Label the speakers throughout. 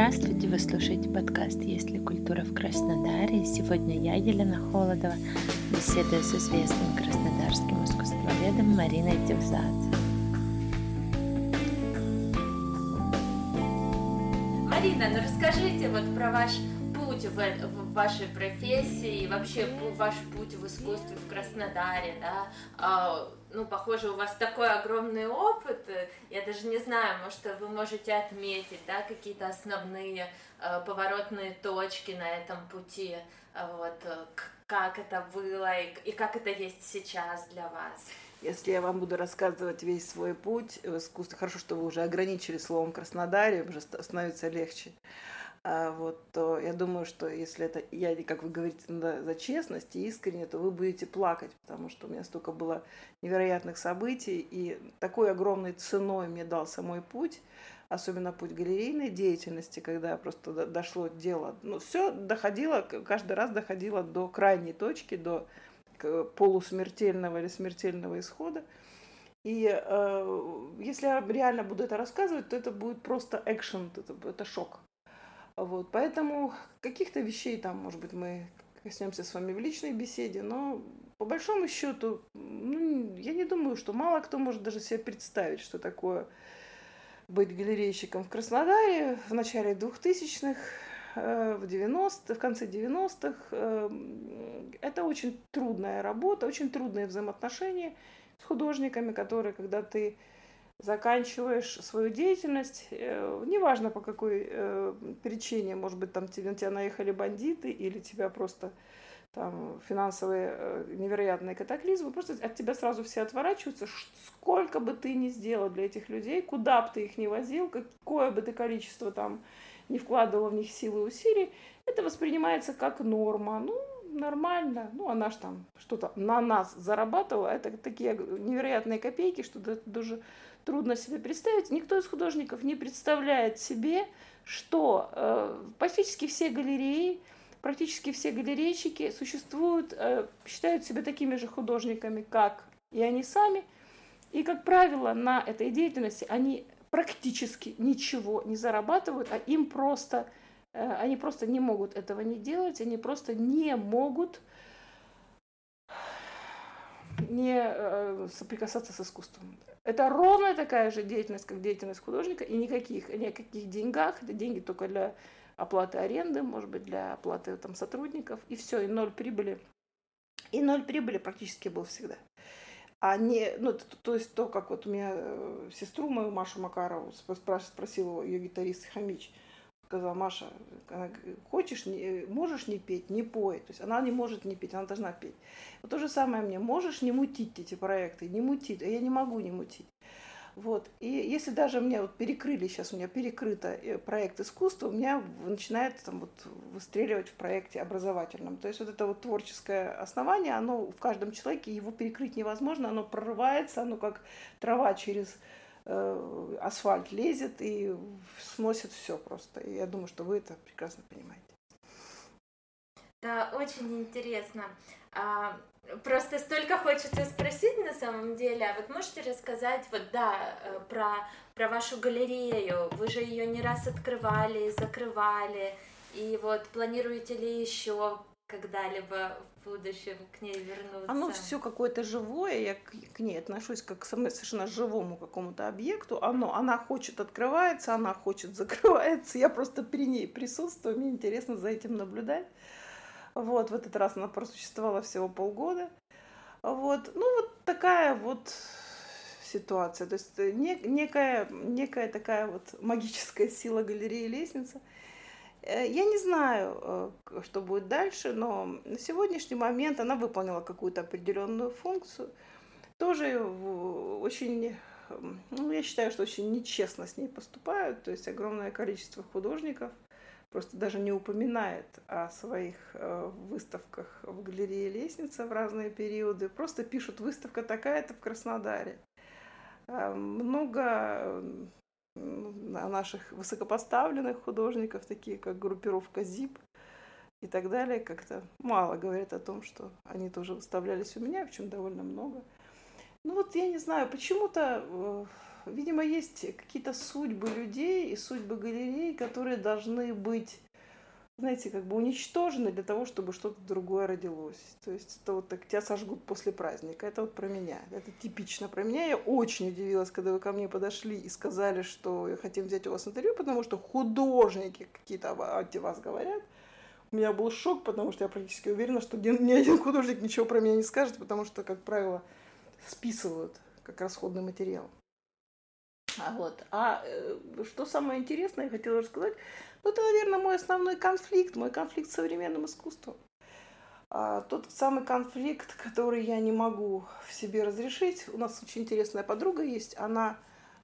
Speaker 1: Здравствуйте, вы слушаете подкаст «Есть ли культура в Краснодаре?» Сегодня я, Елена Холодова, беседую с известным краснодарским искусствоведом Мариной Тевзадзе.
Speaker 2: Марина, ну расскажите вот про ваш путь в, в вашей профессии и вообще ваш путь в искусстве в Краснодаре, да? Ну, похоже, у вас такой огромный опыт, я даже не знаю, может, вы можете отметить, да, какие-то основные э, поворотные точки на этом пути, вот, как это было и, и как это есть сейчас для вас.
Speaker 3: Если я вам буду рассказывать весь свой путь в искусстве, хорошо, что вы уже ограничили словом Краснодаре, уже становится легче. А вот, то я думаю, что если это я, как вы говорите, за честность и искренне, то вы будете плакать, потому что у меня столько было невероятных событий, и такой огромной ценой мне дался мой путь, особенно путь галерейной деятельности, когда просто дошло дело. Ну, все доходило, каждый раз доходило до крайней точки, до полусмертельного или смертельного исхода. И э, если я реально буду это рассказывать, то это будет просто экшен, это, это шок. Вот, поэтому каких-то вещей там, может быть, мы коснемся с вами в личной беседе, но по большому счету, ну, я не думаю, что мало кто может даже себе представить, что такое быть галерейщиком в Краснодаре в начале 2000-х, э, в 90 в конце 90-х. Э, это очень трудная работа, очень трудные взаимоотношения с художниками, которые, когда ты заканчиваешь свою деятельность, э, неважно по какой э, причине, может быть, там тебе, на тебя наехали бандиты или тебя просто там финансовые э, невероятные катаклизмы, просто от тебя сразу все отворачиваются, сколько бы ты ни сделал для этих людей, куда бы ты их ни возил, какое бы ты количество там не вкладывал в них силы и усилий, это воспринимается как норма. Ну, нормально. Ну, она же там что-то на нас зарабатывала. Это такие невероятные копейки, что даже трудно себе представить. Никто из художников не представляет себе, что э, практически все галереи, практически все галерейщики существуют, э, считают себя такими же художниками, как и они сами. И, как правило, на этой деятельности они практически ничего не зарабатывают, а им просто, э, они просто не могут этого не делать, они просто не могут не э, соприкасаться с искусством. Это ровно такая же деятельность, как деятельность художника, и никаких, ни о деньгах. Это деньги только для оплаты аренды, может быть, для оплаты там, сотрудников, и все, и ноль прибыли. И ноль прибыли практически был всегда. А не, ну, то, то есть то, как вот у меня э, сестру мою, Машу Макарову, спросил ее гитарист Хамич, сказала, Маша, хочешь, не, можешь не петь, не пой. То есть она не может не петь, она должна петь. Вот то же самое мне, можешь не мутить эти проекты, не мутить, а я не могу не мутить. Вот. И если даже мне вот перекрыли, сейчас у меня перекрыто э, проект искусства, у меня начинает там вот выстреливать в проекте образовательном. То есть вот это вот творческое основание, оно в каждом человеке, его перекрыть невозможно, оно прорывается, оно как трава через Э, асфальт лезет и сносит все просто. И я думаю, что вы это прекрасно понимаете.
Speaker 2: Да, очень интересно. А, просто столько хочется спросить на самом деле. А вот можете рассказать, вот да, э, про, про вашу галерею? Вы же ее не раз открывали, закрывали. И вот планируете ли еще когда-либо в будущем к ней вернуться?
Speaker 3: Оно все какое-то живое, я к, к ней отношусь как к совершенно живому какому-то объекту. Оно, она хочет открывается, она хочет закрывается. Я просто при ней присутствую, мне интересно за этим наблюдать. Вот, в этот раз она просуществовала всего полгода. Вот, ну вот такая вот ситуация. То есть э, некая, некая такая вот магическая сила галереи лестница – я не знаю, э, что будет дальше, но на сегодняшний момент она выполнила какую-то определенную функцию. Тоже очень, ну, я считаю, что очень нечестно с ней поступают. То есть огромное количество художников просто даже не упоминает о своих э, выставках в галерее «Лестница» в разные периоды. Просто пишут «выставка такая-то в Краснодаре». Много наших высокопоставленных художников, такие как группировка ЗИП и так далее, как-то мало говорят о том, что они тоже выставлялись у меня, в чем довольно много. Ну вот я не знаю, почему-то э, видимо, есть какие-то судьбы людей и судьбы галерей, которые должны быть знаете, как бы уничтожены для того, чтобы что-то другое родилось. То есть это вот так тебя сожгут после праздника. Это вот про меня. Это типично про меня. Я очень удивилась, когда вы ко мне подошли и сказали, что хотим взять у вас интервью, потому что художники какие-то о вас говорят. У меня был шок, потому что я практически уверена, что ни один художник ничего про меня не скажет, потому что, как правило, списывают как расходный материал. А вот. А э, что самое интересное, я хотела рассказать, ну, это, наверное, мой основной конфликт, мой конфликт с современным искусством. А, тот самый конфликт, который я не могу в себе разрешить. У нас очень интересная подруга есть, она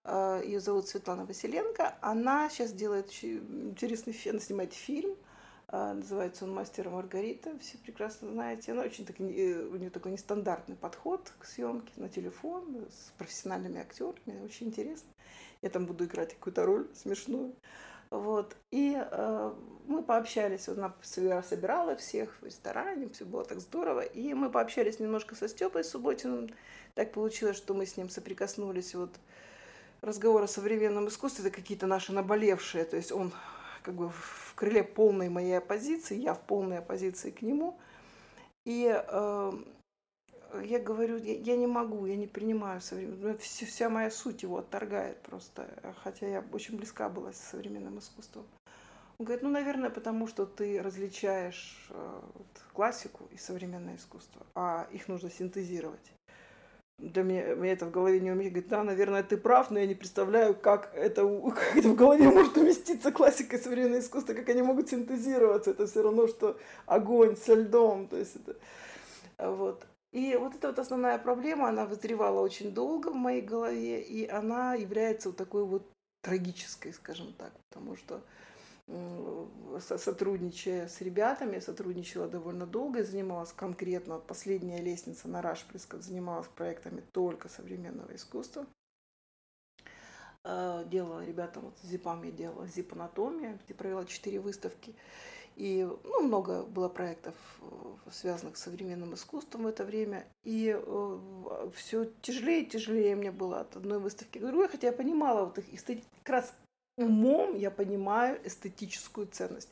Speaker 3: э, ее зовут Светлана Василенко. Она сейчас делает интересный фильм, снимает фильм а, называется он «Мастер Маргарита», все прекрасно знаете. Она очень так, э, у нее такой нестандартный подход к съемке на телефон с профессиональными актерами, очень интересно. Я там буду играть какую-то роль смешную. Вот. И э, мы пообщались, она собирала всех в ресторане, все было так здорово. И мы пообщались немножко со Степой Субботиным. Так получилось, что мы с ним соприкоснулись. Вот разговор о современном искусстве, это какие-то наши наболевшие. То есть он как бы в крыле полной моей оппозиции, я в полной оппозиции к нему. И э, я говорю, я, я не могу, я не принимаю современное. Ну, вся, вся моя суть его отторгает просто, хотя я очень близка была с современным искусством. Он говорит, ну, наверное, потому что ты различаешь э, вот, классику и современное искусство, а их нужно синтезировать для меня, меня это в голове не умеет. Говорит, да, наверное, ты прав, но я не представляю, как это, как это в голове может уместиться классика и современное искусство, как они могут синтезироваться. Это все равно, что огонь со льдом. То есть это, вот. И вот эта вот основная проблема, она вызревала очень долго в моей голове, и она является вот такой вот трагической, скажем так, потому что сотрудничая с ребятами, сотрудничала довольно долго и занималась конкретно, последняя лестница на Рашприсков занималась проектами только современного искусства. Э, делала ребятам, вот с ЗИПом я делала ЗИП-анатомия, где провела четыре выставки. И ну, много было проектов, э, связанных с современным искусством в это время. И э, все тяжелее и тяжелее мне было от одной выставки к другой, хотя я понимала вот их как раз Умом я понимаю эстетическую ценность.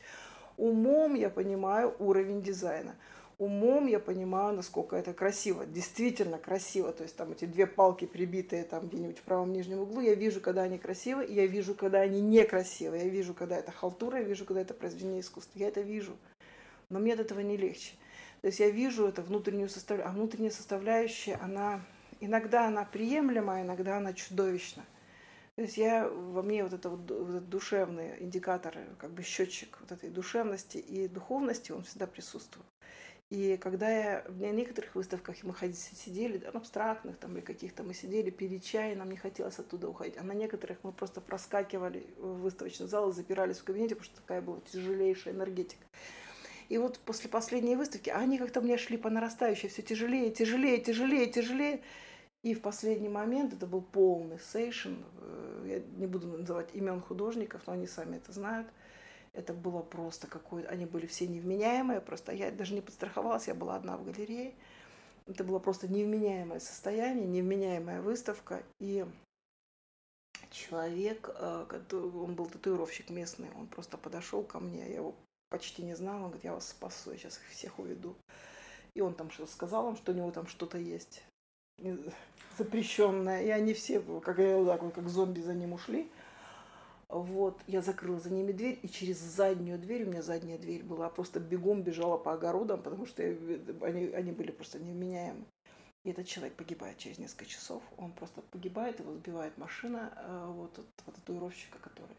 Speaker 3: Умом я понимаю уровень дизайна. Умом я понимаю, насколько это красиво. Действительно красиво. То есть там эти две палки прибитые там где-нибудь в правом нижнем углу. Я вижу, когда они красивы, и я вижу, когда они некрасивы. Я вижу, когда это халтура, я вижу, когда это произведение искусства. Я это вижу. Но мне от этого не легче. То есть я вижу это внутреннюю составляющую. А внутренняя составляющая, она иногда она приемлема, иногда она чудовищна. То есть я во мне вот это вот, вот этот душевный индикатор, как бы счетчик вот этой душевности и духовности, он всегда присутствует. И когда я на некоторых выставках мы ходили, сидели, да, абстрактных там или каких-то, мы сидели, пили чай, нам не хотелось оттуда уходить. А на некоторых мы просто проскакивали в выставочный зал и запирались в кабинете, потому что такая была тяжелейшая энергетика. И вот после последней выставки они как-то мне шли по нарастающей, все тяжелее, тяжелее, тяжелее, тяжелее. И в последний момент это был полный сейшн. Э, я не буду называть имен художников, но они сами это знают. Это было просто какое-то... Они были все невменяемые, просто я даже не подстраховалась, я была одна в галерее. Это было просто невменяемое состояние, невменяемая выставка. И человек, э, он был татуировщик местный, он просто подошел ко мне, я его почти не знала, он говорит, я вас спасу, я сейчас их всех уведу. И он там что сказал вам, что у него там что-то есть запрещенная, и они все, как я так вот, как зомби за ним ушли. Вот, я закрыла за ними дверь, и через заднюю дверь, у меня задняя дверь была, просто бегом бежала по огородам, потому что я, они, они были просто невменяемы. И этот человек погибает через несколько часов, он просто погибает, его сбивает машина э, вот от татуировщика, который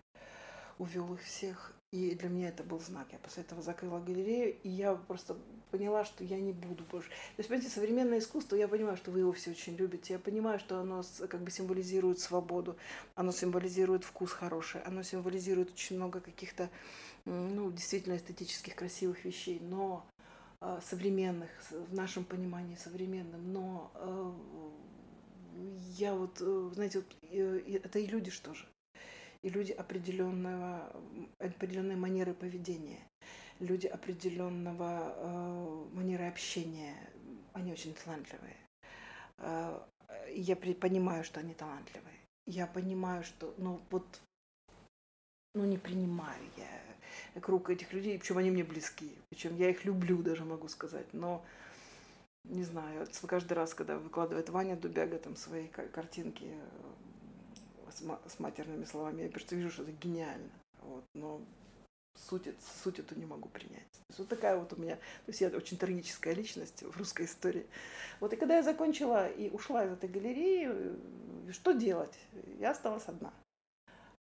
Speaker 3: увел их всех. И для меня это был знак. Я после этого закрыла галерею, и я просто поняла, что я не буду больше. То есть, понимаете, современное искусство, я понимаю, что вы его все очень любите. Я понимаю, что оно как бы символизирует свободу, оно символизирует вкус хороший, оно символизирует очень много каких-то, ну, действительно эстетических красивых вещей, но э, современных, в нашем понимании современным, но э, я вот, э, знаете, вот, это и люди что же и люди определенного, определенной манеры поведения, люди определенного э, манеры общения, они очень талантливые. Э, я понимаю, что они талантливые. я понимаю, что, ну, вот, ну, не принимаю я круг этих людей, причем они мне близки, причем я их люблю даже, могу сказать, но не знаю, каждый раз, когда выкладывает Ваня Дубяга там свои картинки э, с матерными словами, я просто вижу, что это гениально. Вот, но суть, суть эту не могу принять. Вот такая вот у меня, то есть я очень трагическая личность в русской истории. Вот и когда я закончила и ушла из этой галереи, э, что делать? Я осталась одна.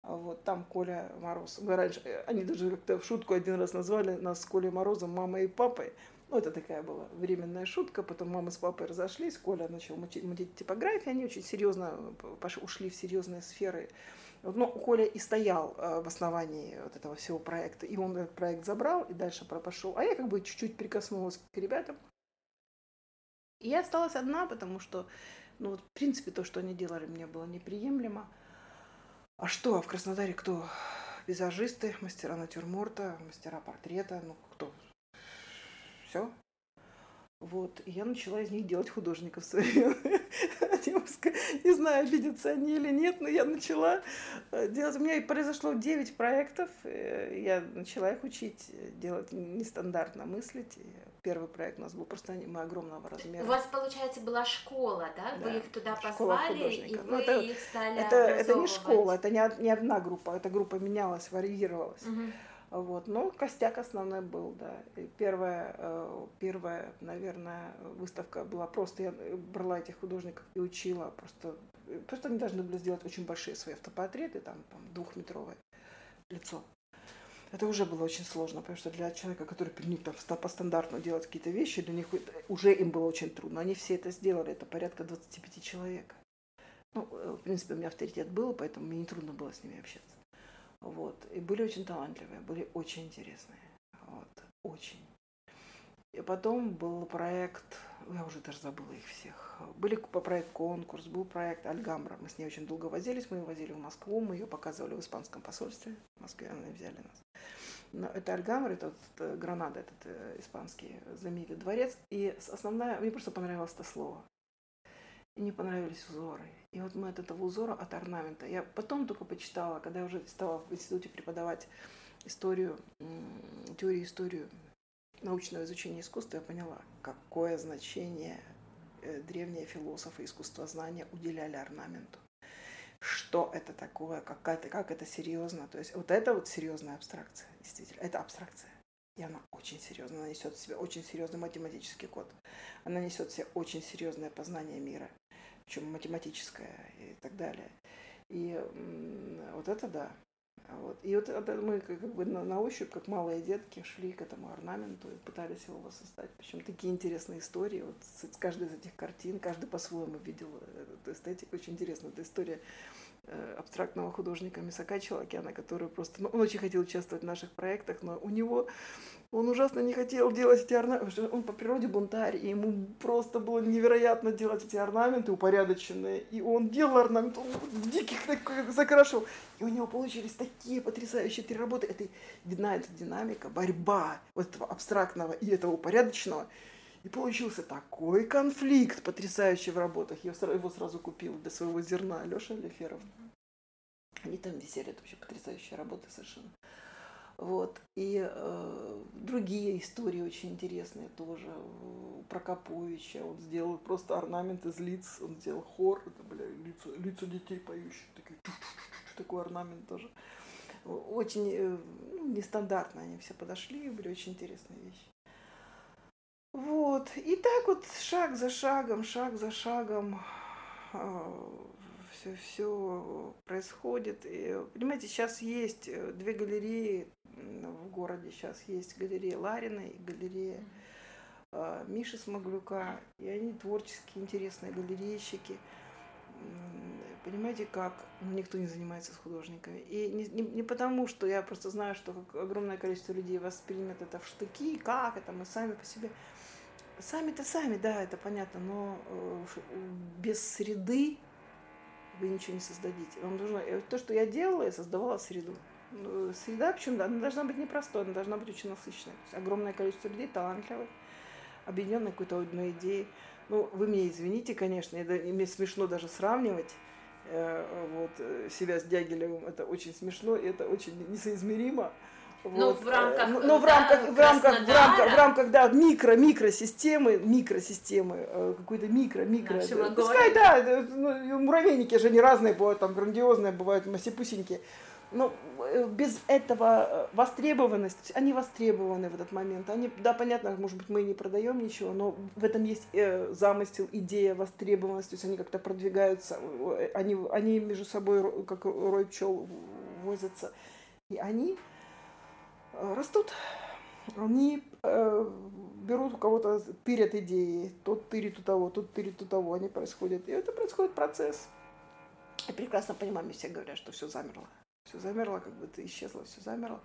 Speaker 3: Вот там Коля Мороз. Мы раньше, э, они даже как-то в шутку один раз назвали нас с Колей Морозом мамой и папой. Ну, это такая была временная шутка. Потом мама с папой разошлись, Коля начал мутить, мутить типографию. Они очень серьезно ушли в серьезные сферы но Коля и стоял э, в основании вот этого всего проекта, и он этот проект забрал и дальше пошел. А я как бы чуть-чуть прикоснулась к ребятам. И я осталась одна, потому что, ну вот, в принципе, то, что они делали, мне было неприемлемо. А что, а в Краснодаре кто? Визажисты, мастера натюрморта, мастера портрета, ну кто? Все, вот, и я начала из них делать художников своих. Не знаю, обидятся они или нет, но я начала э, делать. У меня произошло 9 проектов. Э, я начала их учить э, делать нестандартно, мыслить. Первый проект у нас был просто мы огромного размера.
Speaker 2: У вас, получается, была школа, да? да. Вы их туда позвали, и ну, вы
Speaker 3: это,
Speaker 2: их стали
Speaker 3: это, это не школа, это не, не одна группа. Эта группа менялась, варьировалась. Угу. Вот. Но костяк основной был, да. И первая, э, первая, наверное, выставка была просто, я брала этих художников и учила, просто, просто они должны были сделать очень большие свои автопортреты, там, там двухметровое лицо. Это уже было очень сложно, потому что для человека, который привык там, по стандарту делать какие-то вещи, для них уже им было очень трудно. Они все это сделали, это порядка 25 человек. Ну, э, в принципе, у меня авторитет был, поэтому мне не трудно было с ними общаться. Вот. И были очень талантливые, были очень интересные. Вот. Очень. И потом был проект, я уже даже забыла их всех. Были проект конкурс, был проект Альгамбра. Мы с ней очень долго возились, мы ее возили в Москву, мы ее показывали в испанском посольстве. В Москве они взяли нас. Но это Альгамбра, это вот, Гранада, этот э, испанский знаменитый дворец. И основная, мне просто понравилось это слово. И мне понравились узоры. И вот мы от этого узора, от орнамента, я потом только почитала, когда я уже стала в институте преподавать историю, теорию историю научного изучения искусства, я поняла, какое значение э, древние философы искусствознания уделяли орнаменту. Что это такое, как это, как это серьезно. То есть вот это вот серьезная абстракция, действительно, это абстракция. И она очень серьезная, она несет в себе очень серьезный математический код. Она несет в себе очень серьезное познание мира причем математическое и так далее. И вот это да. Вот. И вот это мы как бы на, на ощупь, как малые детки, шли к этому орнаменту и пытались его воссоздать. Причем такие интересные истории. Вот с, с каждой из этих картин, каждый по-своему видел эту эстетику. Очень интересная эта история Э, абстрактного художника Мисака Челокяна, который просто, ну, он очень хотел участвовать в наших проектах, но у него, он ужасно не хотел делать эти орнаменты, он по природе бунтарь, и ему просто было невероятно делать эти орнаменты упорядоченные, и он делал орнамент, он диких такой закрашивал, и у него получились такие потрясающие три работы, это видна эта динамика, борьба вот этого абстрактного и этого упорядоченного, и получился такой конфликт потрясающий в работах. Я его сразу купила для своего зерна. Леша Леферов. Они там висели, это вообще потрясающие работы совершенно. Вот. И э, другие истории очень интересные тоже. У Прокоповича он сделал просто орнамент из лиц. Он сделал хор, это, бля, лица, лица детей поющих. Такие, такой орнамент тоже. Очень э, ну, нестандартно они все подошли, были очень интересные вещи. Вот. И так вот шаг за шагом, шаг за шагом все, все происходит. И, понимаете, сейчас есть э, две галереи в городе. Сейчас есть галерея Ларина и галерея э, Миши Смоглюка. И они творческие, интересные галерейщики. Понимаете, как никто не занимается с художниками. И не, не, не потому, что я просто знаю, что огромное количество людей воспримет это в штыки, как это мы сами по себе. Сами-то сами, да, это понятно, но э, без среды вы ничего не создадите. Вам нужно... Э, то, что я делала, я создавала среду. Ну, среда, причем, она должна быть непростой, она должна быть очень насыщенной. То есть огромное количество людей талантливых, объединенных какой-то одной идеей. Ну, вы меня извините, конечно, это, мне смешно даже сравнивать вот, себя с Дягилевым, это очень смешно, и это очень несоизмеримо.
Speaker 2: Ну, вот. в рамках,
Speaker 3: но, в рамках, да, в рамках, в рамках, в рамках, да, микро, микросистемы, микросистемы, какой-то микро, микро.
Speaker 2: Нашего
Speaker 3: Пускай, да, ну, муравейники же они разные бывают, там грандиозные бывают, масипусенькие. Но без этого востребованность, они востребованы в этот момент. Они, да, понятно, может быть, мы не продаем ничего, но в этом есть э, замысел, идея, востребованность, то есть они как-то продвигаются, они, они между собой, как рой пчел, возятся. И они растут. Они э, берут у кого-то, тырят идеи, тот тырит у того, тот тырит у того, они происходят. И это происходит процесс. Я прекрасно понимаю, мне все говорят, что все замерло. Все замерло, как бы ты исчезло, все замерло.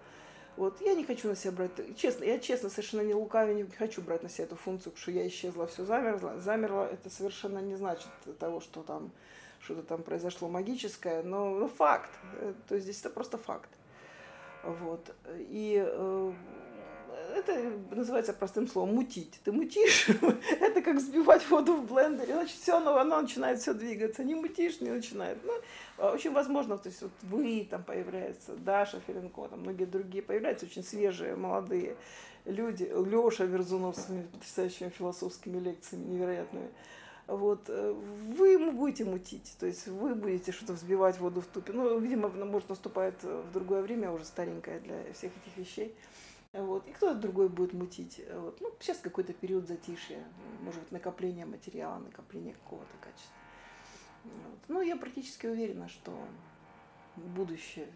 Speaker 3: Вот, я не хочу на себя брать, честно, я честно, совершенно не лукаве, не хочу брать на себя эту функцию, что я исчезла, все замерло. Замерло, это совершенно не значит того, что там что-то там произошло магическое, но, но факт. Э, то есть здесь это просто факт. Вот. И э, это называется простым словом мутить. Ты мутишь, это как взбивать воду в блендере, значит, все, оно, оно начинает все двигаться. Не мутишь, не начинает. Ну, а очень возможно, то есть вот вы там появляется, Даша Ференко, там многие другие появляются, очень свежие, молодые люди. Леша Верзунов с потрясающими философскими лекциями невероятными вот, э, вы ему будете мутить, то есть вы будете что-то взбивать воду в тупе. Ну, видимо, может, наступает в другое время, уже старенькое для всех этих вещей. Вот. И кто-то другой будет мутить. Вот. Ну, сейчас какой-то период затишья, может быть, накопление материала, накопление какого-то качества. Вот. Ну, я практически уверена, что будущее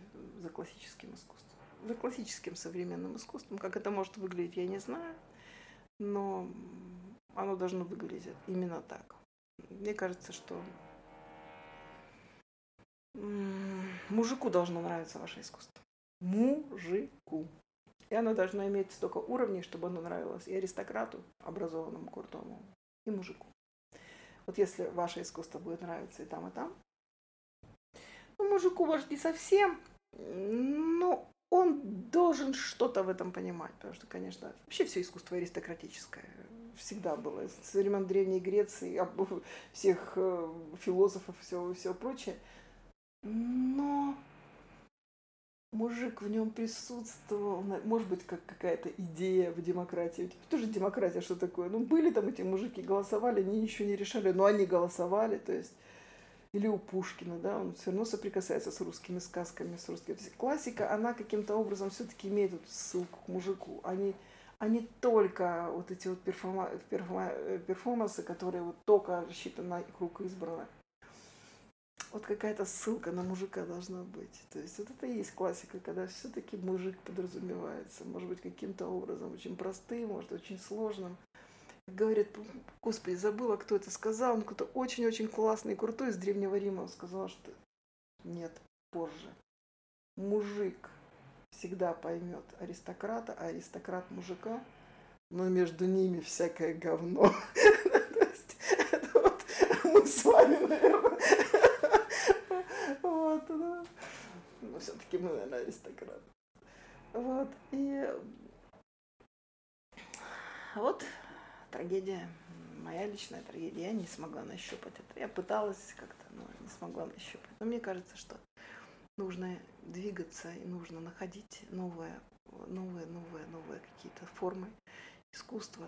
Speaker 3: за классическим искусством. За классическим современным искусством. Как это может выглядеть, я не знаю. Но оно должно выглядеть именно так. Мне кажется, что мужику должно нравиться ваше искусство. Мужику. И оно должно иметь столько уровней, чтобы оно нравилось и аристократу, образованному, крутому, и мужику. Вот если ваше искусство будет нравиться и там, и там, ну, мужику, может, не совсем, но он должен что-то в этом понимать, потому что, конечно, вообще все искусство аристократическое всегда было, с времен Древней Греции, всех э, философов и всего, всего прочее. Но мужик в нем присутствовал, может быть, как какая-то идея в демократии. Тоже демократия, что такое? Ну, были там эти мужики, голосовали, они ничего не решали, но они голосовали, то есть или у Пушкина, да, он все равно соприкасается с русскими сказками, с русскими. То есть классика, она каким-то образом все-таки имеет эту ссылку к мужику. Они а не только вот эти вот перформа, перформа, перформансы, которые вот только рассчитаны на круг избранных. Вот какая-то ссылка на мужика должна быть. То есть вот это и есть классика, когда все-таки мужик подразумевается. Может быть, каким-то образом очень простым, может, очень сложным. Говорит, господи, забыла, кто это сказал. Он какой-то очень-очень классный, крутой из Древнего Рима. Он сказал, что нет, позже. Мужик всегда поймет аристократа, а аристократ мужика, но между ними всякое говно. То есть это вот мы с вами, наверное. Вот, да. Но все-таки мы, наверное, аристократ. Вот, и вот трагедия, моя личная трагедия, я не смогла нащупать это. Я пыталась как-то, но не смогла нащупать. Но мне кажется, что нужно двигаться и нужно находить новые, новые, новые, новые какие-то формы искусства.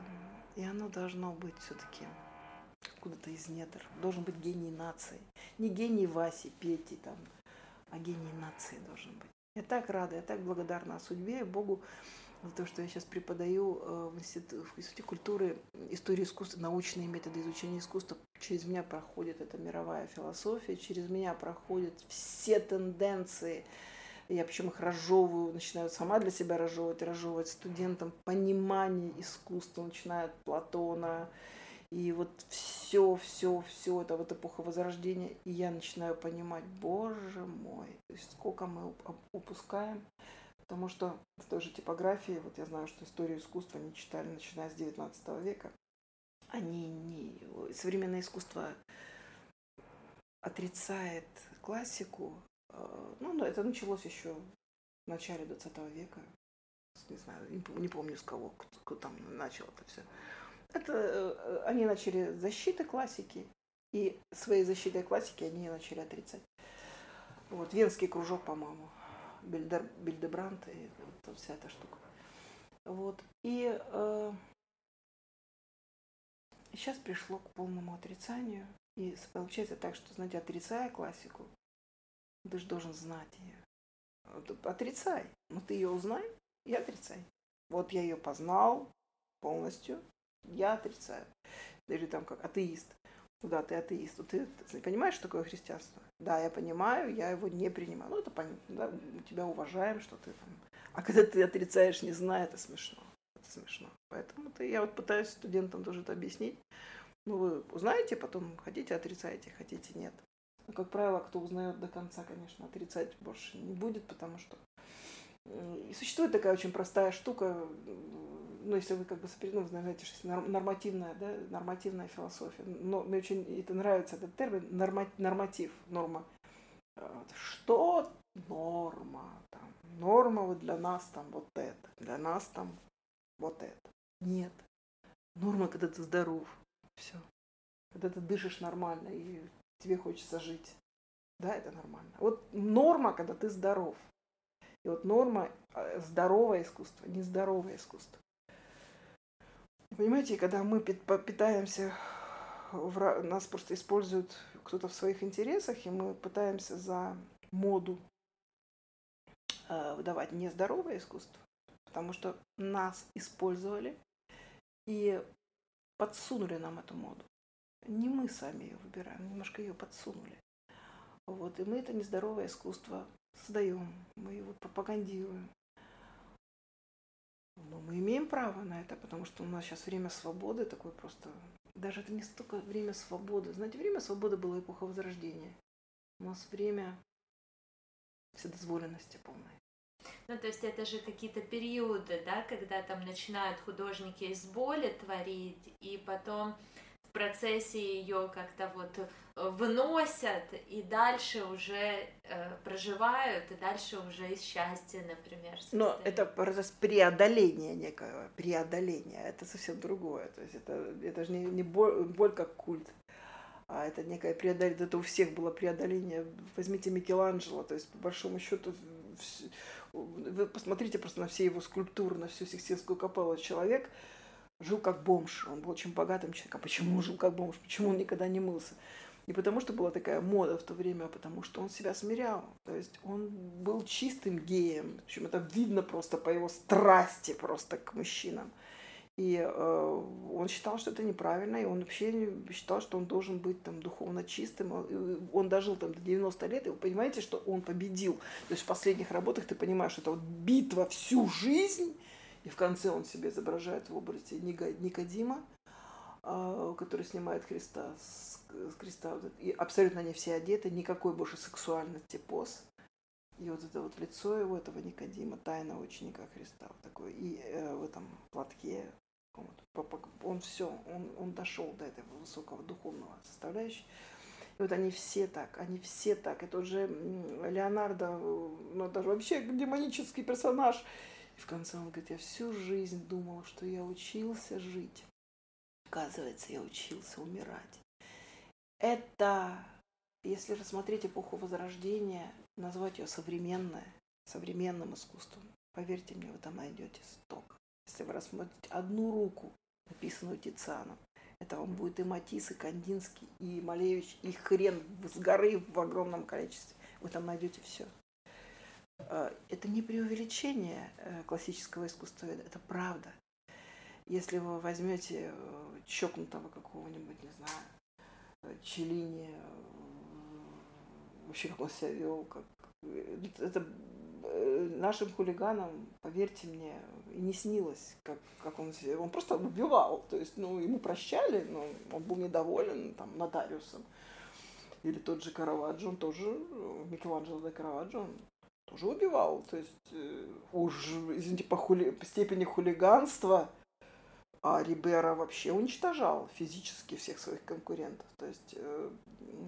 Speaker 3: И оно должно быть все-таки куда-то из недр. Должен быть гений нации. Не гений Васи, Пети там, а гений нации должен быть. Я так рада, я так благодарна судьбе и Богу за то, что я сейчас преподаю э, в Институте, культуры историю искусства, научные методы изучения искусства. Через меня проходит эта мировая философия, через меня проходят все тенденции. Я причем их разжевываю, начинаю сама для себя разжевывать, разжевывать студентам понимание искусства, начиная от Платона, и вот все, все, все это вот эпоха Возрождения, и я начинаю понимать, боже мой, сколько мы упускаем Потому что в той же типографии, вот я знаю, что историю искусства не читали, начиная с 19 века. Они не... Современное искусство отрицает классику. Э, ну, это началось еще в начале 20 века. Не знаю, не помню с кого, кто там начал это все. Это, э, они начали защиты классики, И своей защитой классики они начали отрицать. Вот, Венский кружок, по-моему, Бильдер, Бильдебрант и вот вся эта штука. Вот, и э, сейчас пришло к полному отрицанию. И получается так, что, знаете, отрицая классику, ты же должен знать ее. Отрицай. Но ты ее узнай и отрицай. Вот я ее познал полностью, я отрицаю. Или там как атеист. Ну да, ты атеист. Ты, понимаешь, что такое христианство? Да, я понимаю, я его не принимаю. Ну, это понятно, да, мы тебя уважаем, что ты там. А когда ты отрицаешь, не зная, это смешно. Это смешно. Поэтому ты, я вот пытаюсь студентам тоже это объяснить. Ну, вы узнаете, потом хотите, отрицаете, хотите, нет. Но, как правило, кто узнает до конца, конечно, отрицать больше не будет, потому что и существует такая очень простая штука, ну, если вы как бы, ну, знаете, что нормативная, да, нормативная философия. Но мне очень это нравится, этот термин, норматив, норма. Что норма? Там, норма вот для нас там вот это, для нас там вот это. Нет. Норма, когда ты здоров. Все. Когда ты дышишь нормально и тебе хочется жить. Да, это нормально. Вот норма, когда ты здоров. И вот норма э, здоровое искусство, нездоровое искусство. Понимаете, когда мы питаемся, нас просто используют кто-то в своих интересах, и мы пытаемся за моду э, выдавать нездоровое искусство, потому что нас использовали и подсунули нам эту моду. Не мы сами ее выбираем, немножко ее подсунули. Вот, и мы это нездоровое искусство создаем, мы его пропагандируем. Но мы имеем право на это, потому что у нас сейчас время свободы такое просто... Даже это не столько время свободы. Знаете, время свободы было эпоха Возрождения. У нас время вседозволенности полной.
Speaker 2: Ну, то есть это же какие-то периоды, да, когда там начинают художники из боли творить, и потом процессе ее как-то вот э, выносят и дальше уже э, проживают, и дальше уже из счастья, например.
Speaker 3: Состоят. Но это процесс преодоления некого, преодоления, это совсем другое. То есть это, это же не, не боль, боль как культ, а это некое преодоление, это у всех было преодоление. Возьмите Микеланджело, то есть по большому счету вы посмотрите просто на все его скульптуры, на всю Сикстинскую капеллу. Человек, жил как бомж. Он был очень богатым человеком. А почему жил как бомж? Почему он никогда не мылся? Не потому, что была такая мода в то время, а потому что он себя смирял. То есть он был чистым геем. Причем это видно просто по его страсти просто к мужчинам. И э, он считал, что это неправильно, и он вообще считал, что он должен быть там духовно чистым. Он, он дожил там до 90 лет, и вы понимаете, что он победил. То есть в последних работах ты понимаешь, что это вот битва всю жизнь, и в конце он себе изображает в образе Никодима, а, который снимает Христа с, креста. И абсолютно они все одеты, никакой больше сексуальности поз. И вот это вот лицо его, этого Никодима, тайного ученика Христа, вот такой, и э, в этом платке, вот, он все, он, он дошел до этого высокого духовного составляющего. И вот они все так, они все так. Это уже Леонардо, ну, даже вообще демонический персонаж, и в конце он говорит, я всю жизнь думал, что я учился жить. Оказывается, я учился умирать. Это, если рассмотреть эпоху Возрождения, назвать ее современное, современным искусством, поверьте мне, вы там найдете сток. Если вы рассмотрите одну руку, написанную Тицианом, это вам будет и Матисс, и Кандинский, и Малевич, и хрен с горы в огромном количестве. Вы там найдете все. Э, это не преувеличение э, классического искусства, это правда. Если вы возьмете э, чокнутого какого-нибудь, не знаю, Челини, вообще как он себя вел, как... это нашим хулиганам, поверьте мне, и не снилось, как, как он себя... Он просто убивал, то есть, ну, ему прощали, но он был недоволен, там, нотариусом. Или тот же Караваджо, он тоже, Микеланджело де Караваджо, он тоже убивал. То есть э, уж, извините, по, хули... по степени хулиганства, а Рибера вообще уничтожал физически всех своих конкурентов. То есть, э,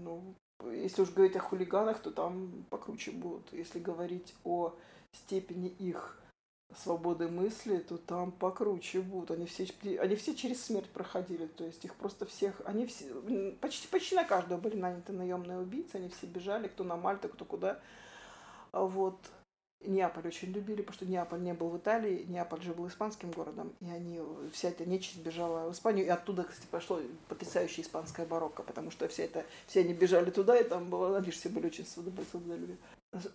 Speaker 3: ну, если уж говорить о хулиганах, то там покруче будут. Если говорить о степени их свободы мысли, то там покруче будут. Они все, они все через смерть проходили, то есть их просто всех, они все, почти, почти на каждого были наняты наемные убийцы, они все бежали, кто на Мальту, кто куда. Вот. Неаполь очень любили, потому что Неаполь не был в Италии, Неаполь же был испанским городом, и они, вся эта нечисть бежала в Испанию, и оттуда, кстати, пошло потрясающее испанское барокко, потому что все это, все они бежали туда, и там было, они все были очень свободолюбивы.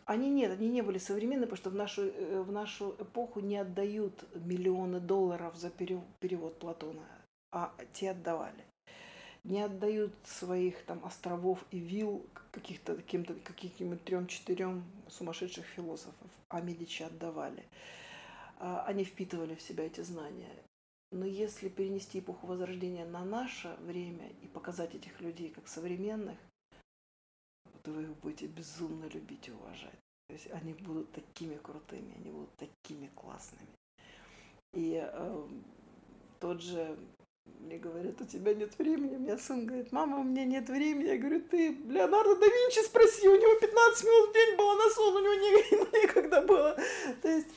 Speaker 3: Они нет, они не были современны, потому что в нашу, э, в нашу эпоху не отдают миллионы долларов за перевод Платона, а те отдавали. Не отдают своих там островов и вил каких-то каким-то каким-нибудь трем-четырем сумасшедших философов, а Медичи отдавали. А, они впитывали в себя эти знания. Но если перенести эпоху Возрождения на наше время и показать этих людей как современных, то вы их будете безумно любить и уважать. То есть они будут такими крутыми, они будут такими классными. И э, тот же мне говорят, у тебя нет времени. У меня сын говорит, мама, у меня нет времени. Я говорю, ты Леонардо да Винчи спроси, у него 15 минут в день было на сон, у него не, некогда было. То есть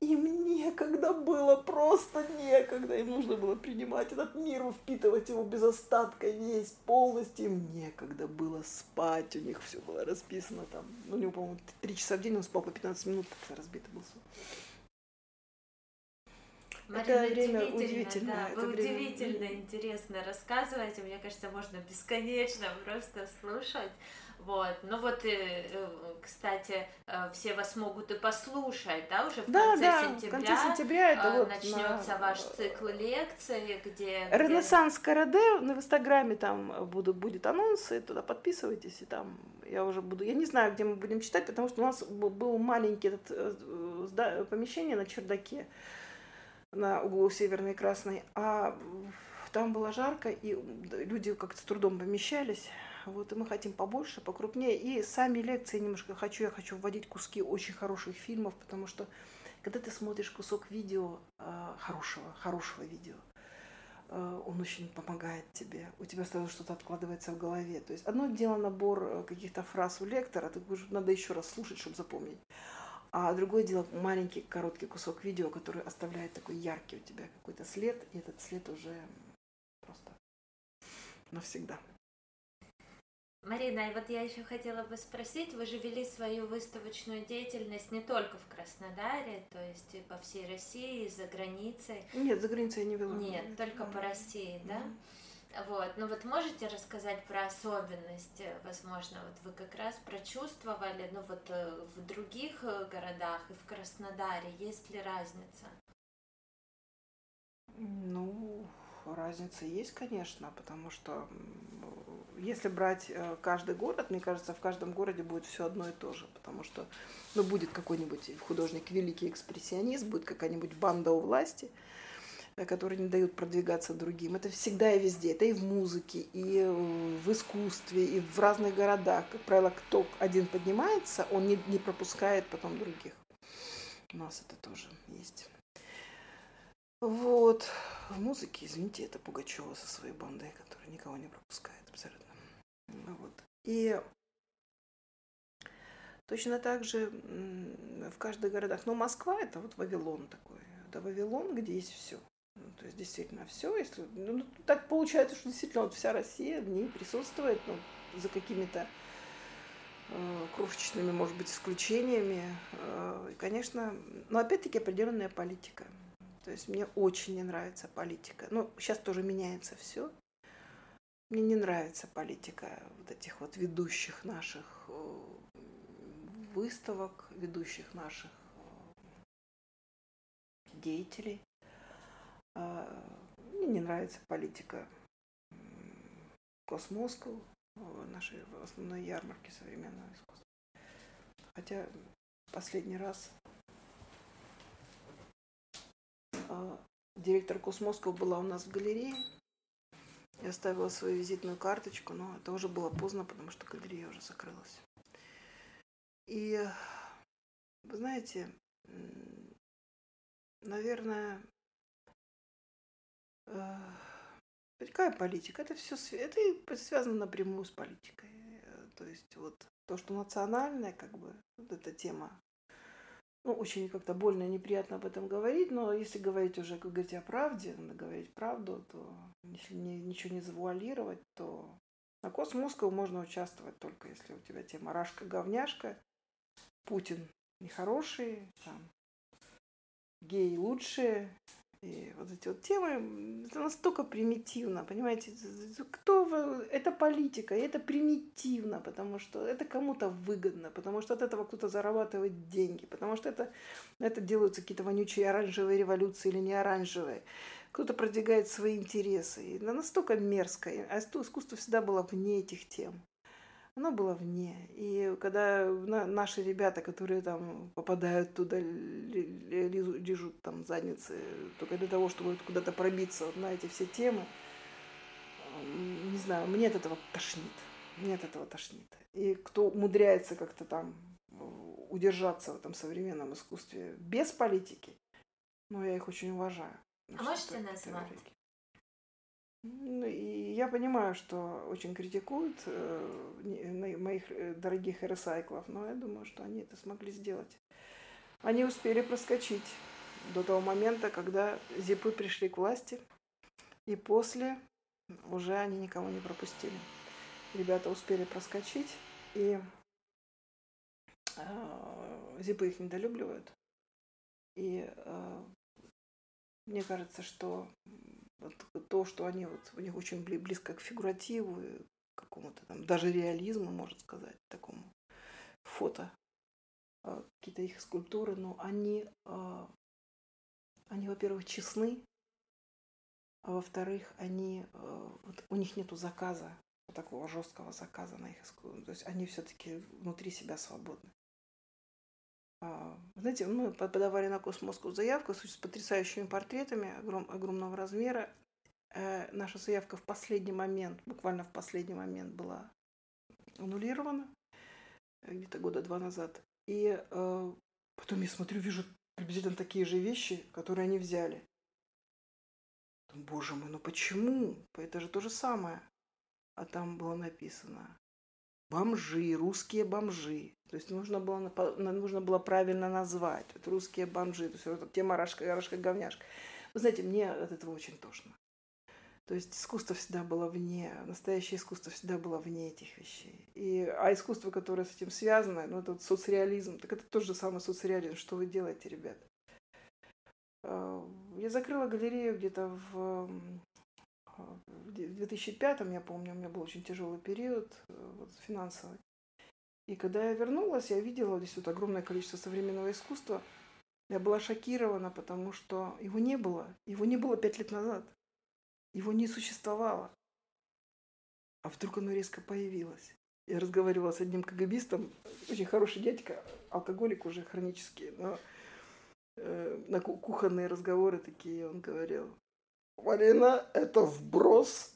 Speaker 3: им некогда было, просто некогда. Им нужно было принимать этот мир, впитывать его без остатка весь, полностью. Им некогда было спать, у них все было расписано там. У него, по-моему, три часа в день он спал по 15 минут, как разбитый был сон.
Speaker 2: Марина, это время удивительно. Да, это вы время... удивительно интересно рассказываете. Мне кажется, можно бесконечно просто слушать. Вот. Ну вот, э, э, кстати, э, все вас могут и послушать, да, уже в
Speaker 3: да,
Speaker 2: конце
Speaker 3: да,
Speaker 2: сентября.
Speaker 3: В конце сентября это вот
Speaker 2: начнется на... ваш цикл лекций, где.
Speaker 3: Ренессанс Караде в Инстаграме там буду, будет анонсы, туда подписывайтесь, и там я уже буду. Я не знаю, где мы будем читать, потому что у нас был маленький этот помещение на чердаке на углу Северной и Красной, а там было жарко, и люди как-то с трудом помещались. Вот, и мы хотим побольше, покрупнее. И сами лекции немножко хочу, я хочу вводить куски очень хороших фильмов, потому что когда ты смотришь кусок видео, э, хорошего, хорошего видео, э, он очень помогает тебе. У тебя сразу что-то откладывается в голове. То есть одно дело набор э, каких-то фраз у лектора, ты надо еще раз слушать, чтобы запомнить. А другое дело маленький короткий кусок видео, который оставляет такой яркий у тебя какой-то след, и этот след уже просто навсегда.
Speaker 2: Марина, и вот я еще хотела бы спросить, вы же вели свою выставочную деятельность не только в Краснодаре, то есть и по всей России, и за границей.
Speaker 3: Нет, за границей я не вела.
Speaker 2: Нет, только по России, да? Mm-hmm. Вот, ну вот можете рассказать про особенности, возможно, вот вы как раз прочувствовали, ну вот э, в других э, городах и в Краснодаре, есть ли разница?
Speaker 3: Ну, разница есть, конечно, потому что если брать э, каждый город, мне кажется, в каждом городе будет все одно и то же, потому что, ну, будет какой-нибудь художник, великий экспрессионист, будет какая-нибудь банда у власти – которые не дают продвигаться другим. Это всегда и везде. Это и в музыке, и в искусстве, и в разных городах. Как правило, кто один поднимается, он не, не пропускает потом других. У нас это тоже есть. Вот. В музыке, извините, это Пугачева со своей бандой, которая никого не пропускает абсолютно. Вот. И точно так же в каждых городах. Но Москва это вот Вавилон такой. Это Вавилон, где есть все. Ну, то есть действительно все, если ну, ну, так получается, что действительно вот вся Россия в ней присутствует, ну, за какими-то э, крошечными, может быть, исключениями. Э, конечно, но опять-таки определенная политика. То есть мне очень не нравится политика. Ну, сейчас тоже меняется все. Мне не нравится политика вот этих вот ведущих наших э, выставок, ведущих наших э, деятелей. А, мне не нравится политика Cosmoscow, нашей основной ярмарки современного искусства. Хотя последний раз а, директор Cosmoscow была у нас в галерее. Я оставила свою визитную карточку, но это уже было поздно, потому что галерея уже закрылась. И вы знаете, наверное, Какая политика? Это все это связано напрямую с политикой. То есть вот то, что национальное, как бы, вот эта тема, ну, очень как-то больно и неприятно об этом говорить, но если говорить уже, как говорите, о правде, надо говорить правду, то если не, ничего не завуалировать, то на Космосков можно участвовать только если у тебя тема рашка-говняшка, Путин нехороший, там, геи лучшие, и вот эти вот темы, это настолько примитивно, понимаете, кто это политика, и это примитивно, потому что это кому-то выгодно, потому что от этого кто-то зарабатывает деньги, потому что это, это делаются какие-то вонючие оранжевые революции или не оранжевые. Кто-то продвигает свои интересы. И это настолько мерзко. А искусство всегда было вне этих тем оно было вне. И когда наши ребята, которые там попадают туда, лежут там задницы, только для того, чтобы куда-то пробиться вот на эти все темы, не знаю, мне от этого тошнит. Мне от этого тошнит. И кто умудряется как-то там удержаться в этом современном искусстве без политики, ну, я их очень уважаю.
Speaker 2: А можете назвать?
Speaker 3: Ну, и я понимаю, что очень критикуют э, моих э, дорогих ресайклов, но я думаю, что они это смогли сделать. Они успели проскочить до того момента, когда зипы пришли к власти, и после уже они никого не пропустили. Ребята успели проскочить, и э, зипы их недолюбливают. И мне кажется, что то, что они вот у них очень близко к фигуративу, к какому-то там даже реализму, можно сказать, такому фото, а, какие-то их скульптуры, но они, а, они, во-первых, честны, а во-вторых, они, а, вот у них нету заказа, такого жесткого заказа на их искусство. То есть они все-таки внутри себя свободны. А, знаете, мы подавали на Космоску заявку с потрясающими портретами огром, огромного размера. Э, наша заявка в последний момент, буквально в последний момент была аннулирована, э, где-то года два назад. И э, потом я смотрю, вижу приблизительно такие же вещи, которые они взяли. Боже мой, ну почему? Это же то же самое. А там было написано бомжи, русские бомжи. То есть нужно было, нужно было правильно назвать. Вот русские бомжи. То есть вот тема рашка, рашка, говняшка. Вы знаете, мне от этого очень тошно. То есть искусство всегда было вне, настоящее искусство всегда было вне этих вещей. И, а искусство, которое с этим связано, ну это вот соцреализм, так это тот же самый соцреализм. Что вы делаете, ребят? А, я закрыла галерею где-то в в 2005, я помню, у меня был очень тяжелый период э, вот, финансовый. И когда я вернулась, я видела здесь вот огромное количество современного искусства. Я была шокирована, потому что его не было. Его не было пять лет назад. Его не существовало. А вдруг оно резко появилось. Я разговаривала с одним КГБистом, очень хороший дядька, алкоголик уже хронический, но э, на кухонные разговоры такие он говорил. Марина, это вброс.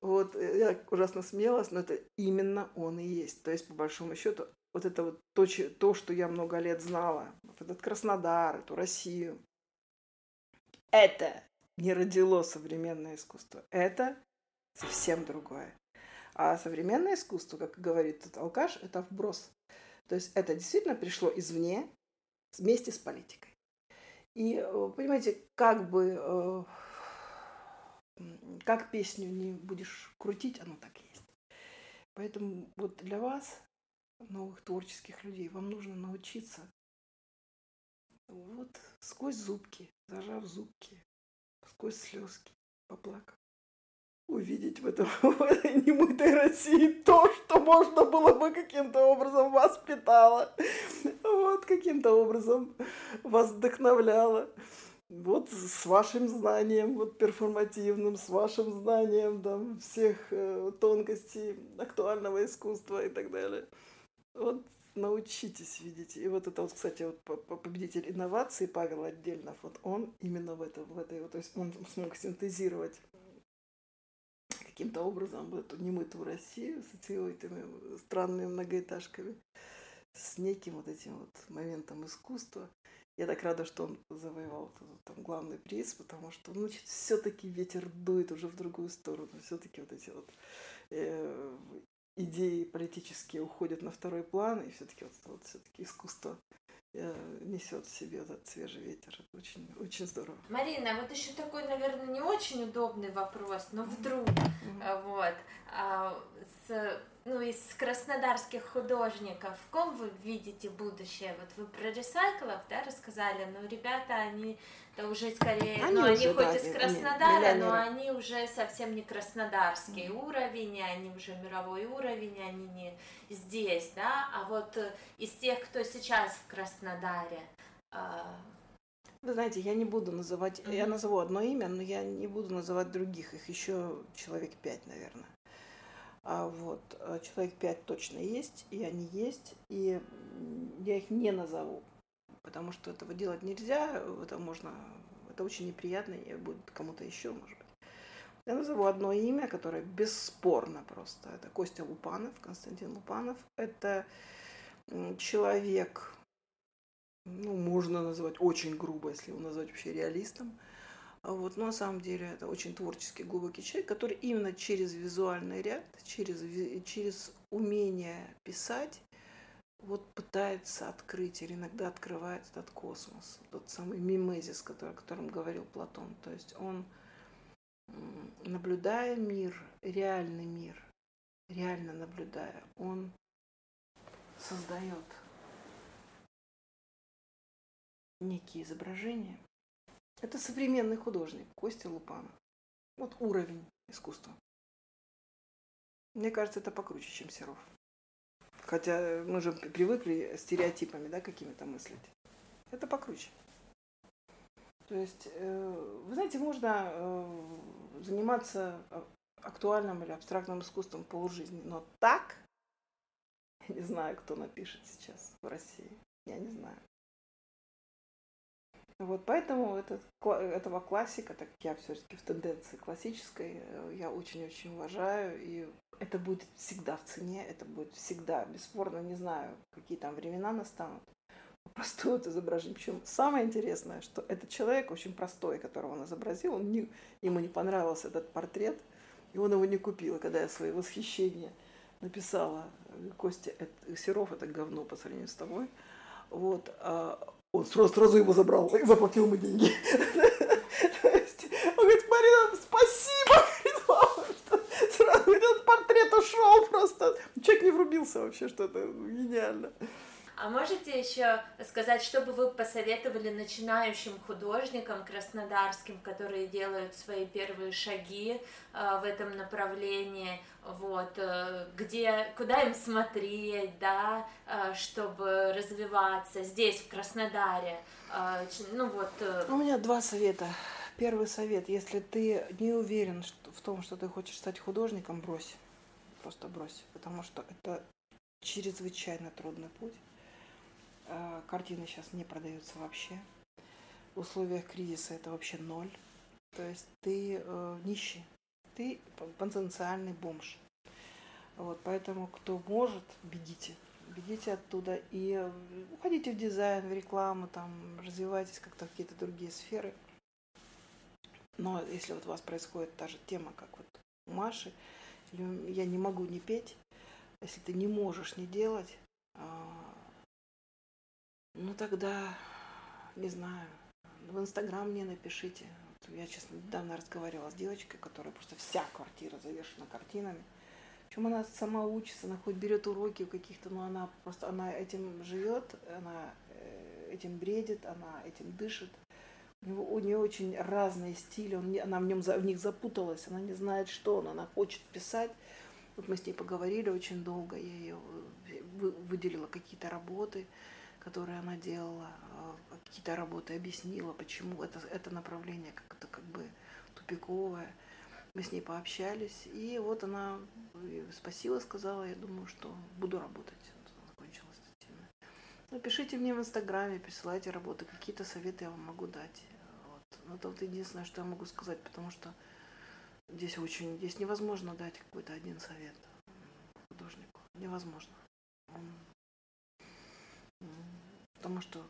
Speaker 3: Вот, э, я ужасно смеялась, но это именно он и есть. То есть, по большому счету, вот это вот то, то, что я много лет знала, вот этот Краснодар, эту Россию, это не родило современное искусство. Это совсем другое. А современное искусство, как говорит этот алкаш, это вброс. То есть это действительно пришло извне вместе с политикой. И, э, понимаете, как бы э, как песню не будешь крутить, оно так есть. Поэтому вот для вас, новых творческих людей, вам нужно научиться вот сквозь зубки, зажав зубки, сквозь слезки, поплакав, увидеть в, этом, в этой немытой России то, что можно было бы каким-то образом воспитало, вот каким-то образом вас вдохновляло вот с вашим знанием, вот перформативным, с вашим знанием там, всех э, тонкостей актуального искусства и так далее. Вот научитесь видеть. И вот это вот, кстати, вот победитель инноваций Павел Отдельнов, вот он именно в, этом, в этой, вот, то есть он смог синтезировать каким-то образом эту немытую Россию с этими странными многоэтажками, с неким вот этим вот моментом искусства. Я так рада, что он завоевал там главный приз, потому что, ну, все-таки ветер дует уже в другую сторону. Все-таки вот эти вот э, идеи политические уходят на второй план, и все-таки вот, вот все-таки искусство несет в себе этот свежий ветер. Это очень, очень здорово.
Speaker 2: Марина, вот еще такой, наверное, не очень удобный вопрос, но вдруг, mm-hmm. вот, а, с ну, из краснодарских художников, в ком вы видите будущее? Вот вы про ресайклов, да, рассказали, но ребята, они это уже скорее, они ну, они хоть да, из Краснодара, но они уже совсем не краснодарский mm. уровень, они уже мировой уровень, они не здесь, да, а вот э, из тех, кто сейчас в Краснодаре, а,
Speaker 3: вы знаете, я не буду называть, mm-hmm. я назову одно имя, но я не буду называть других, их еще человек пять, наверное. А вот э, человек пять точно есть, и они есть, и я их не назову, потому что этого делать нельзя, это можно, это очень неприятно, и будет кому-то еще, может быть. Я назову одно имя, которое бесспорно просто. Это Костя Лупанов, Константин Лупанов. Это человек, ну, можно назвать очень грубо, если его назвать вообще реалистом, а вот, но на самом деле это очень творческий, глубокий человек, который именно через визуальный ряд, через, через умение писать, вот пытается открыть или иногда открывает этот космос, тот самый мимезис, который, о котором говорил Платон. То есть он, наблюдая мир, реальный мир, реально наблюдая, он создает некие изображения, это современный художник Костя Лупанов. Вот уровень искусства. Мне кажется, это покруче, чем Серов. Хотя мы же привыкли стереотипами, да, какими-то мыслить. Это покруче. То есть, э, вы знаете, можно э, заниматься актуальным или абстрактным искусством полужизни, но так, я не знаю, кто напишет сейчас в России, я не знаю. Вот поэтому этот, этого классика, так я все-таки в тенденции классической, э, я очень-очень уважаю, и это будет всегда в цене, это будет всегда, бесспорно, не знаю, какие там времена настанут. Простое изображение. Причем самое интересное, что этот человек очень простой, которого он изобразил, он не, ему не понравился этот портрет, и он его не купил. И когда я свои восхищения написала, Костя, это, Серов это говно по сравнению с тобой, вот, а он сразу, сразу его забрал и заплатил ему деньги. Он говорит, Марина, спасибо! Сразу этот портрет ушел просто. Человек не врубился вообще, что это гениально.
Speaker 2: А можете еще сказать, что бы вы посоветовали начинающим художникам краснодарским, которые делают свои первые шаги э, в этом направлении, вот, э, где, куда им смотреть, да, э, чтобы развиваться здесь, в Краснодаре, ну вот. Э...
Speaker 3: У меня два совета. Первый совет, если ты не уверен в том, что ты хочешь стать художником, брось, просто брось, потому что это чрезвычайно трудный путь. Э, картины сейчас не продаются вообще. В условиях кризиса это вообще ноль. То есть ты э, нищий, ты потенциальный бомж. Вот, поэтому кто может, бегите. Бегите оттуда и уходите в дизайн, в рекламу, там, развивайтесь как-то в какие-то другие сферы. Но если вот у вас происходит та же тема, как вот у Маши, я не могу не петь, если ты не можешь не делать, а, ну тогда, не знаю, в Инстаграм мне напишите. Вот я, честно, недавно разговаривала с девочкой, которая просто вся квартира завешена картинами. Причем она сама учится, она хоть берет уроки у каких-то, но она просто она этим живет, она э, этим бредит, она этим дышит. У, него, у нее очень разные стили, он, она в, нем, в них запуталась, она не знает, что он, она хочет писать. Вот мы с ней поговорили очень долго, я ее э, выделила какие-то работы которые она делала, а, какие-то работы, объяснила, почему это, это направление как-то как бы тупиковое. Мы с ней пообщались, и вот она спасибо сказала, я думаю, что буду работать. закончилась эта тема. Напишите мне в Инстаграме, присылайте работы, какие-то советы я вам могу дать. Вот. Но это вот единственное, что я могу сказать, потому что здесь очень, здесь невозможно дать какой-то один совет художнику. Невозможно. Он Потому что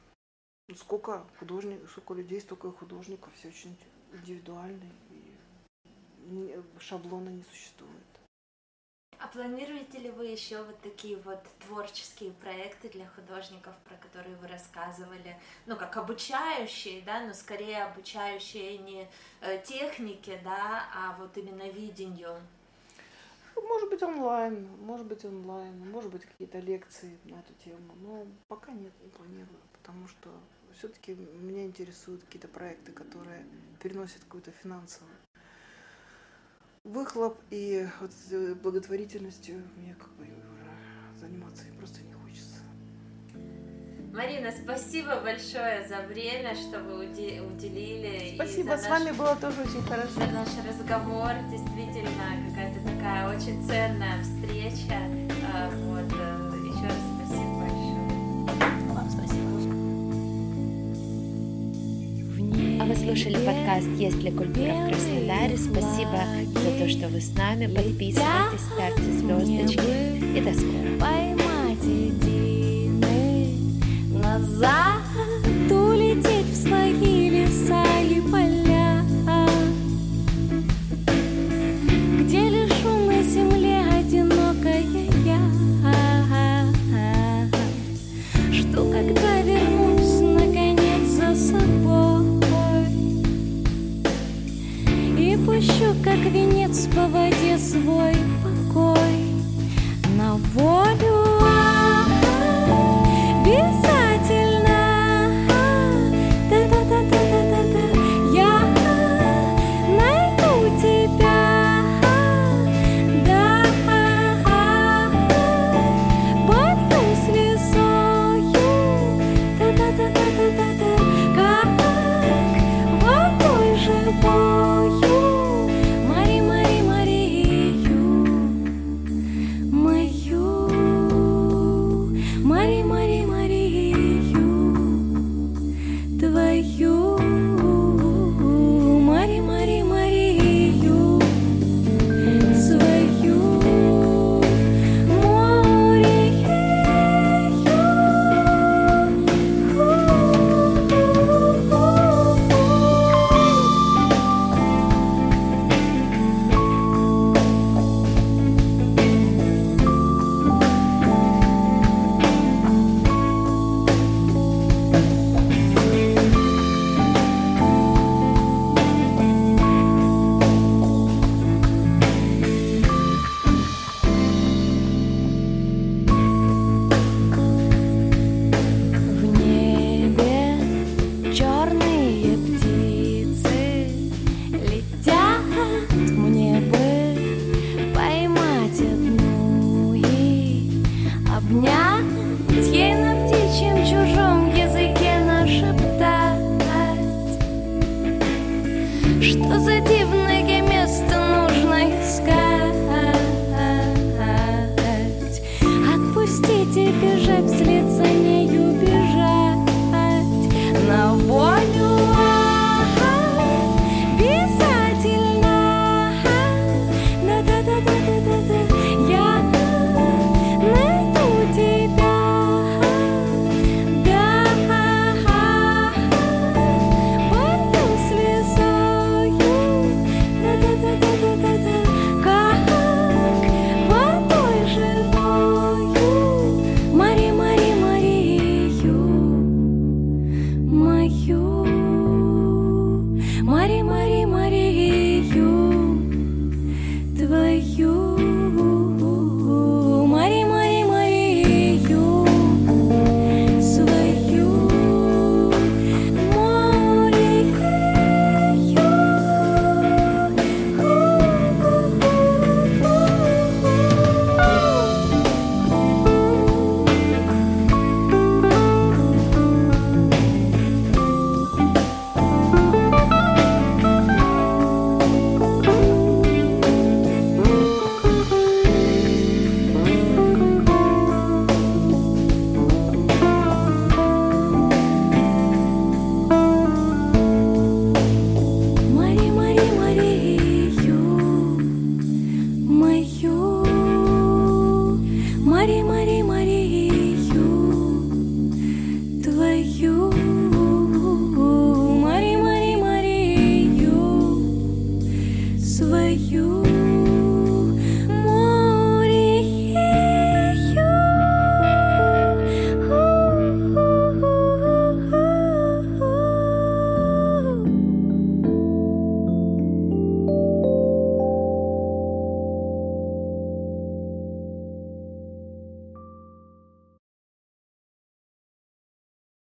Speaker 3: ну, сколько художников, сколько людей, столько художников, все очень индивидуально, и шаблона не существует.
Speaker 2: А планируете ли вы еще вот такие вот творческие проекты для художников, про которые вы рассказывали, ну как обучающие, да, но скорее обучающие не э, технике, да, а вот именно видению?
Speaker 3: Может быть онлайн, может быть онлайн, может быть какие-то лекции на эту тему, но пока нет, не планирую, потому что все-таки меня интересуют какие-то проекты, которые переносят какую-то финансовую выхлоп и вот благотворительностью мне как бы уже заниматься просто не.
Speaker 2: Марина, спасибо большое за время, что вы уделили.
Speaker 3: Спасибо, с наш, вами было тоже очень хорошо. За
Speaker 2: наш разговор, действительно, какая-то такая очень ценная встреча. А, вот, э, еще раз спасибо большое.
Speaker 3: Вам спасибо.
Speaker 1: А вы слушали подкаст «Есть ли культура в Краснодаре?» Спасибо за то, что вы с нами. Подписывайтесь, ставьте звездочки. И до скорого.
Speaker 4: Назад, улететь